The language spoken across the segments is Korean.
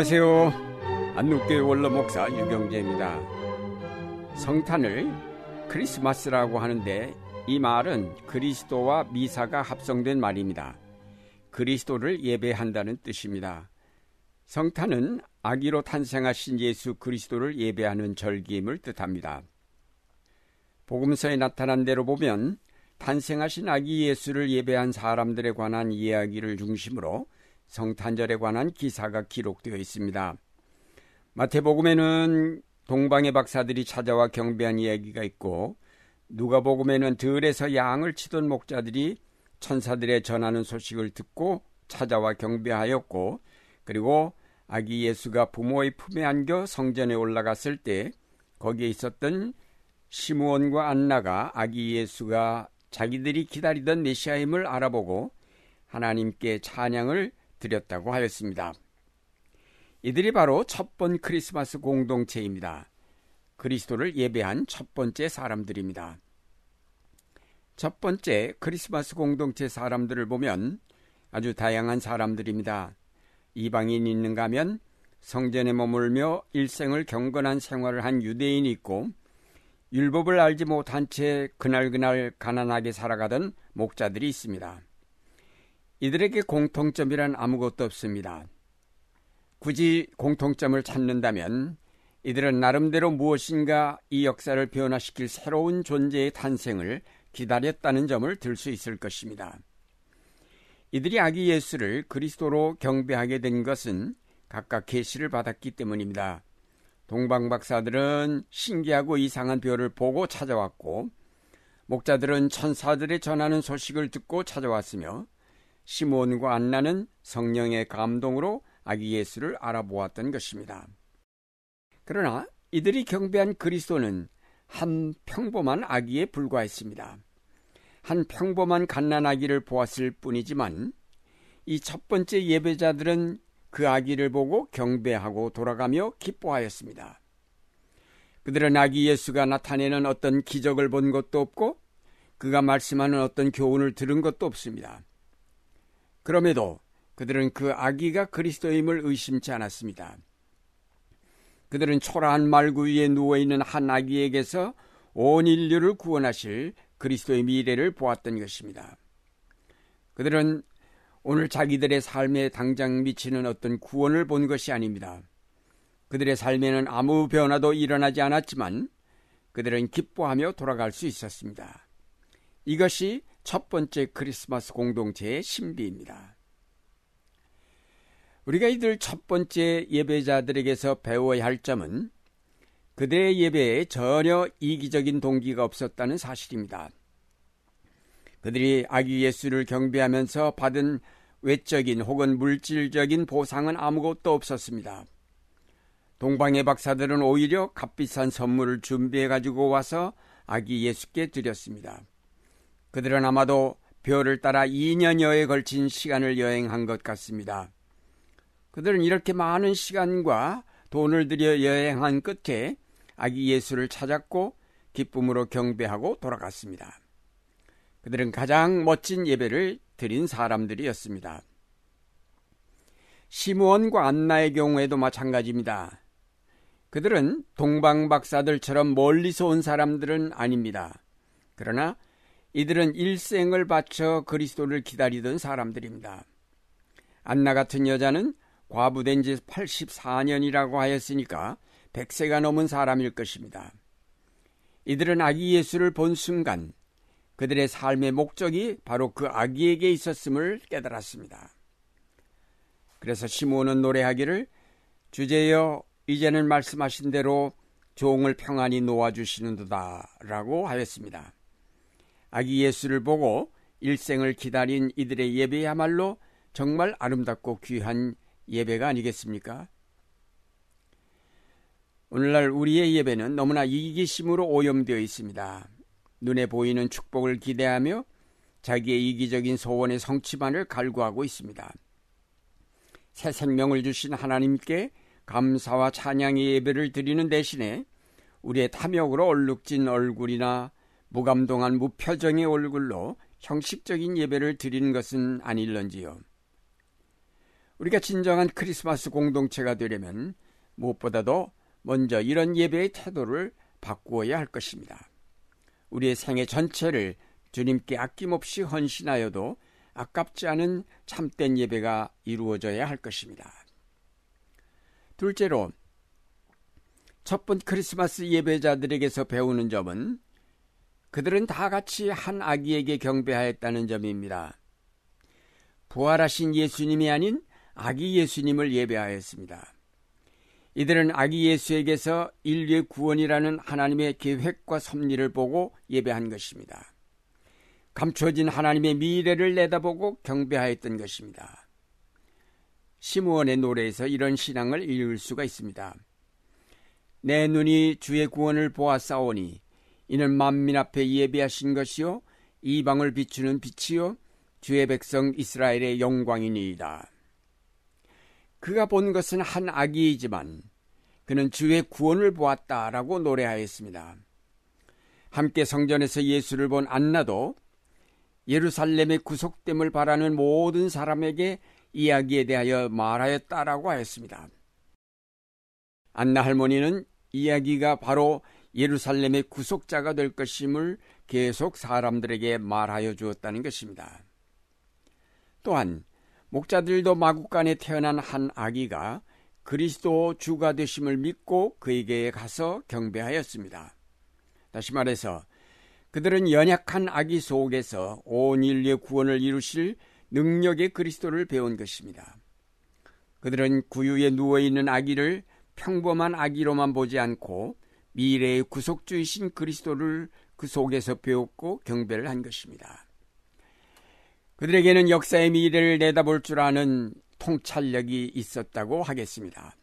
안녕하세요. 안눕교회 원로 목사 유경재입니다. 성탄을 크리스마스라고 하는데 이 말은 그리스도와 미사가 합성된 말입니다. 그리스도를 예배한다는 뜻입니다. 성탄은 아기로 탄생하신 예수 그리스도를 예배하는 절기임을 뜻합니다. 복음서에 나타난 대로 보면 탄생하신 아기 예수를 예배한 사람들에 관한 이야기를 중심으로 성탄절에 관한 기사가 기록되어 있습니다. 마태복음에는 동방의 박사들이 찾아와 경배한 이야기가 있고 누가복음에는 들에서 양을 치던 목자들이 천사들의 전하는 소식을 듣고 찾아와 경배하였고 그리고 아기 예수가 부모의 품에 안겨 성전에 올라갔을 때 거기에 있었던 시므온과 안나가 아기 예수가 자기들이 기다리던 메시아임을 알아보고 하나님께 찬양을 드렸다고 하였습니다. 이들이 바로 첫번 크리스마스 공동체입니다. 그리스도를 예배한 첫 번째 사람들입니다. 첫 번째 크리스마스 공동체 사람들을 보면 아주 다양한 사람들입니다. 이방인 있는가 하면 성전에 머물며 일생을 경건한 생활을 한 유대인이 있고 율법을 알지 못한 채 그날그날 가난하게 살아가던 목자들이 있습니다. 이들에게 공통점이란 아무것도 없습니다. 굳이 공통점을 찾는다면 이들은 나름대로 무엇인가 이 역사를 변화시킬 새로운 존재의 탄생을 기다렸다는 점을 들 수 있을 것입니다. 이들이 아기 예수를 그리스도로 경배하게 된 것은 각각 계시를 받았기 때문입니다. 동방 박사들은 신기하고 이상한 별을 보고 찾아왔고 목자들은 천사들의 전하는 소식을 듣고 찾아왔으며 시몬과 안나는 성령의 감동으로 아기 예수를 알아보았던 것입니다. 그러나 이들이 경배한 그리스도는 한 평범한 아기에 불과했습니다. 한 평범한 갓난 아기를 보았을 뿐이지만 이 첫 번째 예배자들은 그 아기를 보고 경배하고 돌아가며 기뻐하였습니다. 그들은 아기 예수가 나타내는 어떤 기적을 본 것도 없고 그가 말씀하는 어떤 교훈을 들은 것도 없습니다. 그럼에도 그들은 그 아기가 그리스도임을 의심치 않았습니다. 그들은 초라한 말구 위에 누워있는 한 아기에게서 온 인류를 구원하실 그리스도의 미래를 보았던 것입니다. 그들은 오늘 자기들의 삶에 당장 미치는 어떤 구원을 본 것이 아닙니다. 그들의 삶에는 아무 변화도 일어나지 않았지만 그들은 기뻐하며 돌아갈 수 있었습니다. 이것이 첫 번째 크리스마스 공동체의 신비입니다. 우리가 이들 첫 번째 예배자들에게서 배워야 할 점은 그들의 예배에 전혀 이기적인 동기가 없었다는 사실입니다. 그들이 아기 예수를 경배하면서 받은 외적인 혹은 물질적인 보상은 아무것도 없었습니다. 동방의 박사들은 오히려 값비싼 선물을 준비해 가지고 와서 아기 예수께 드렸습니다. 그들은 아마도 별을 따라 2년여에 걸친 시간을 여행한 것 같습니다. 그들은 이렇게 많은 시간과 돈을 들여 여행한 끝에 아기 예수를 찾았고 기쁨으로 경배하고 돌아갔습니다. 그들은 가장 멋진 예배를 드린 사람들이었습니다. 시므원과 안나의 경우에도 마찬가지입니다. 그들은 동방 박사들처럼 멀리서 온 사람들은 아닙니다. 그러나 이들은 일생을 바쳐 그리스도를 기다리던 사람들입니다. 안나 같은 여자는 과부된 지 84년이라고 하였으니까 100세가 넘은 사람일 것입니다. 이들은 아기 예수를 본 순간 그들의 삶의 목적이 바로 그 아기에게 있었음을 깨달았습니다. 그래서 시몬은 노래하기를 주제여 이제는 말씀하신 대로 종을 평안히 놓아주시는도다 라고 하였습니다. 아기 예수를 보고 일생을 기다린 이들의 예배야말로 정말 아름답고 귀한 예배가 아니겠습니까? 오늘날 우리의 예배는 너무나 이기심으로 오염되어 있습니다. 눈에 보이는 축복을 기대하며 자기의 이기적인 소원의 성취만을 갈구하고 있습니다. 새 생명을 주신 하나님께 감사와 찬양의 예배를 드리는 대신에 우리의 탐욕으로 얼룩진 얼굴이나 무감동한 무표정의 얼굴로 형식적인 예배를 드리는 것은 아닐런지요. 우리가 진정한 크리스마스 공동체가 되려면 무엇보다도 먼저 이런 예배의 태도를 바꾸어야 할 것입니다. 우리의 생애 전체를 주님께 아낌없이 헌신하여도 아깝지 않은 참된 예배가 이루어져야 할 것입니다. 둘째로 첫 번 크리스마스 예배자들에게서 배우는 점은 그들은 다 같이 한 아기에게 경배하였다는 점입니다. 부활하신 예수님이 아닌 아기 예수님을 예배하였습니다. 이들은 아기 예수에게서 인류의 구원이라는 하나님의 계획과 섭리를 보고 예배한 것입니다. 감춰진 하나님의 미래를 내다보고 경배하였던 것입니다. 시므원의 노래에서 이런 신앙을 읽을 수가 있습니다. 내 눈이 주의 구원을 보아싸오니 이는 만민 앞에 예배하신 것이요 이방을 비추는 빛이요 주의 백성 이스라엘의 영광이니이다. 그가 본 것은 한 아기이지만 그는 주의 구원을 보았다라고 노래하였습니다. 함께 성전에서 예수를 본 안나도 예루살렘의 구속됨을 바라는 모든 사람에게 이야기에 대하여 말하였다라고 하였습니다. 안나 할머니는 이야기가 바로 예루살렘의 구속자가 될 것임을 계속 사람들에게 말하여 주었다는 것입니다. 또한 목자들도 마국간에 태어난 한 아기가 그리스도 주가 되심을 믿고 그에게 가서 경배하였습니다. 다시 말해서 그들은 연약한 아기 속에서 온 인류의 구원을 이루실 능력의 그리스도를 배운 것입니다. 그들은 구유에 누워있는 아기를 평범한 아기로만 보지 않고 미래의 구속주이신 그리스도를 그 속에서 배웠고 경배를 한 것입니다. 그들에게는 역사의 미래를 내다볼 줄 아는 통찰력이 있었다고 하겠습니다.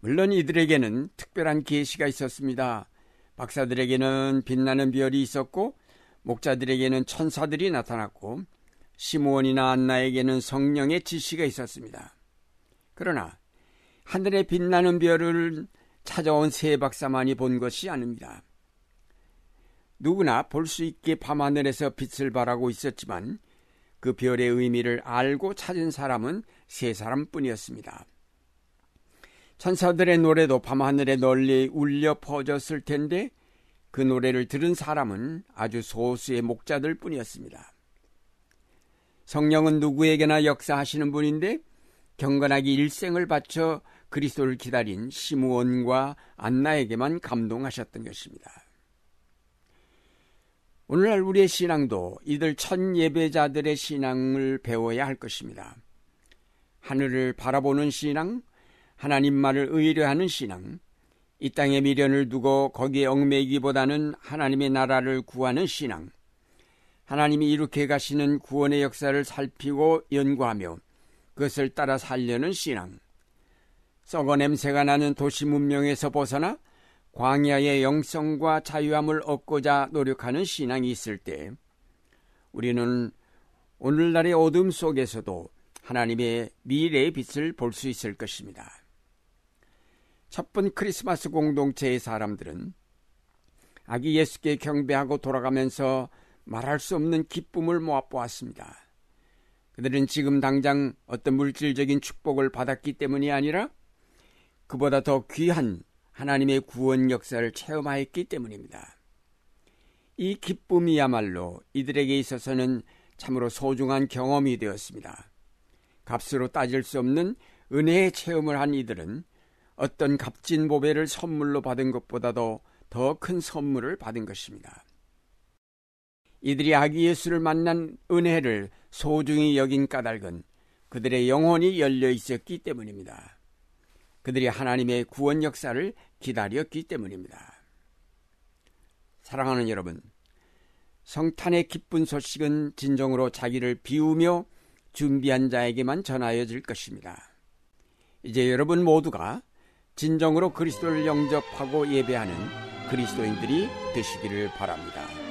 물론 이들에게는 특별한 계시가 있었습니다. 박사들에게는 빛나는 별이 있었고 목자들에게는 천사들이 나타났고 시므원이나 안나에게는 성령의 지시가 있었습니다. 그러나 하늘에 빛나는 별을 찾아온 세 박사만이 본 것이 아닙니다. 누구나 볼 수 있게 밤하늘에서 빛을 발하고 있었지만 그 별의 의미를 알고 찾은 사람은 세 사람뿐이었습니다. 천사들의 노래도 밤하늘에 널리 울려 퍼졌을 텐데 그 노래를 들은 사람은 아주 소수의 목자들 뿐이었습니다. 성령은 누구에게나 역사하시는 분인데 경건하게 일생을 바쳐 그리스도를 기다린 시므온과 안나에게만 감동하셨던 것입니다. 오늘날 우리의 신앙도 이들 첫 예배자들의 신앙을 배워야 할 것입니다. 하늘을 바라보는 신앙, 하나님 말을 의뢰하는 신앙, 이 땅의 미련을 두고 거기에 얽매이기보다는 하나님의 나라를 구하는 신앙, 하나님이 이룩해 가시는 구원의 역사를 살피고 연구하며 그것을 따라 살려는 신앙, 썩어 냄새가 나는 도시 문명에서 벗어나 광야의 영성과 자유함을 얻고자 노력하는 신앙이 있을 때 우리는 오늘날의 어둠 속에서도 하나님의 미래의 빛을 볼 수 있을 것입니다. 첫번 크리스마스 공동체의 사람들은 아기 예수께 경배하고 돌아가면서 말할 수 없는 기쁨을 모아보았습니다. 그들은 지금 당장 어떤 물질적인 축복을 받았기 때문이 아니라 그보다 더 귀한 하나님의 구원 역사를 체험하였기 때문입니다. 이 기쁨이야말로 이들에게 있어서는 참으로 소중한 경험이 되었습니다. 값으로 따질 수 없는 은혜의 체험을 한 이들은 어떤 값진 보배를 선물로 받은 것보다도 더 큰 선물을 받은 것입니다. 이들이 아기 예수를 만난 은혜를 소중히 여긴 까닭은 그들의 영혼이 열려 있었기 때문입니다. 그들이 하나님의 구원 역사를 기다렸기 때문입니다. 사랑하는 여러분, 성탄의 기쁜 소식은 진정으로 자기를 비우며 준비한 자에게만 전하여질 것입니다. 이제 여러분 모두가 진정으로 그리스도를 영접하고 예배하는 그리스도인들이 되시기를 바랍니다.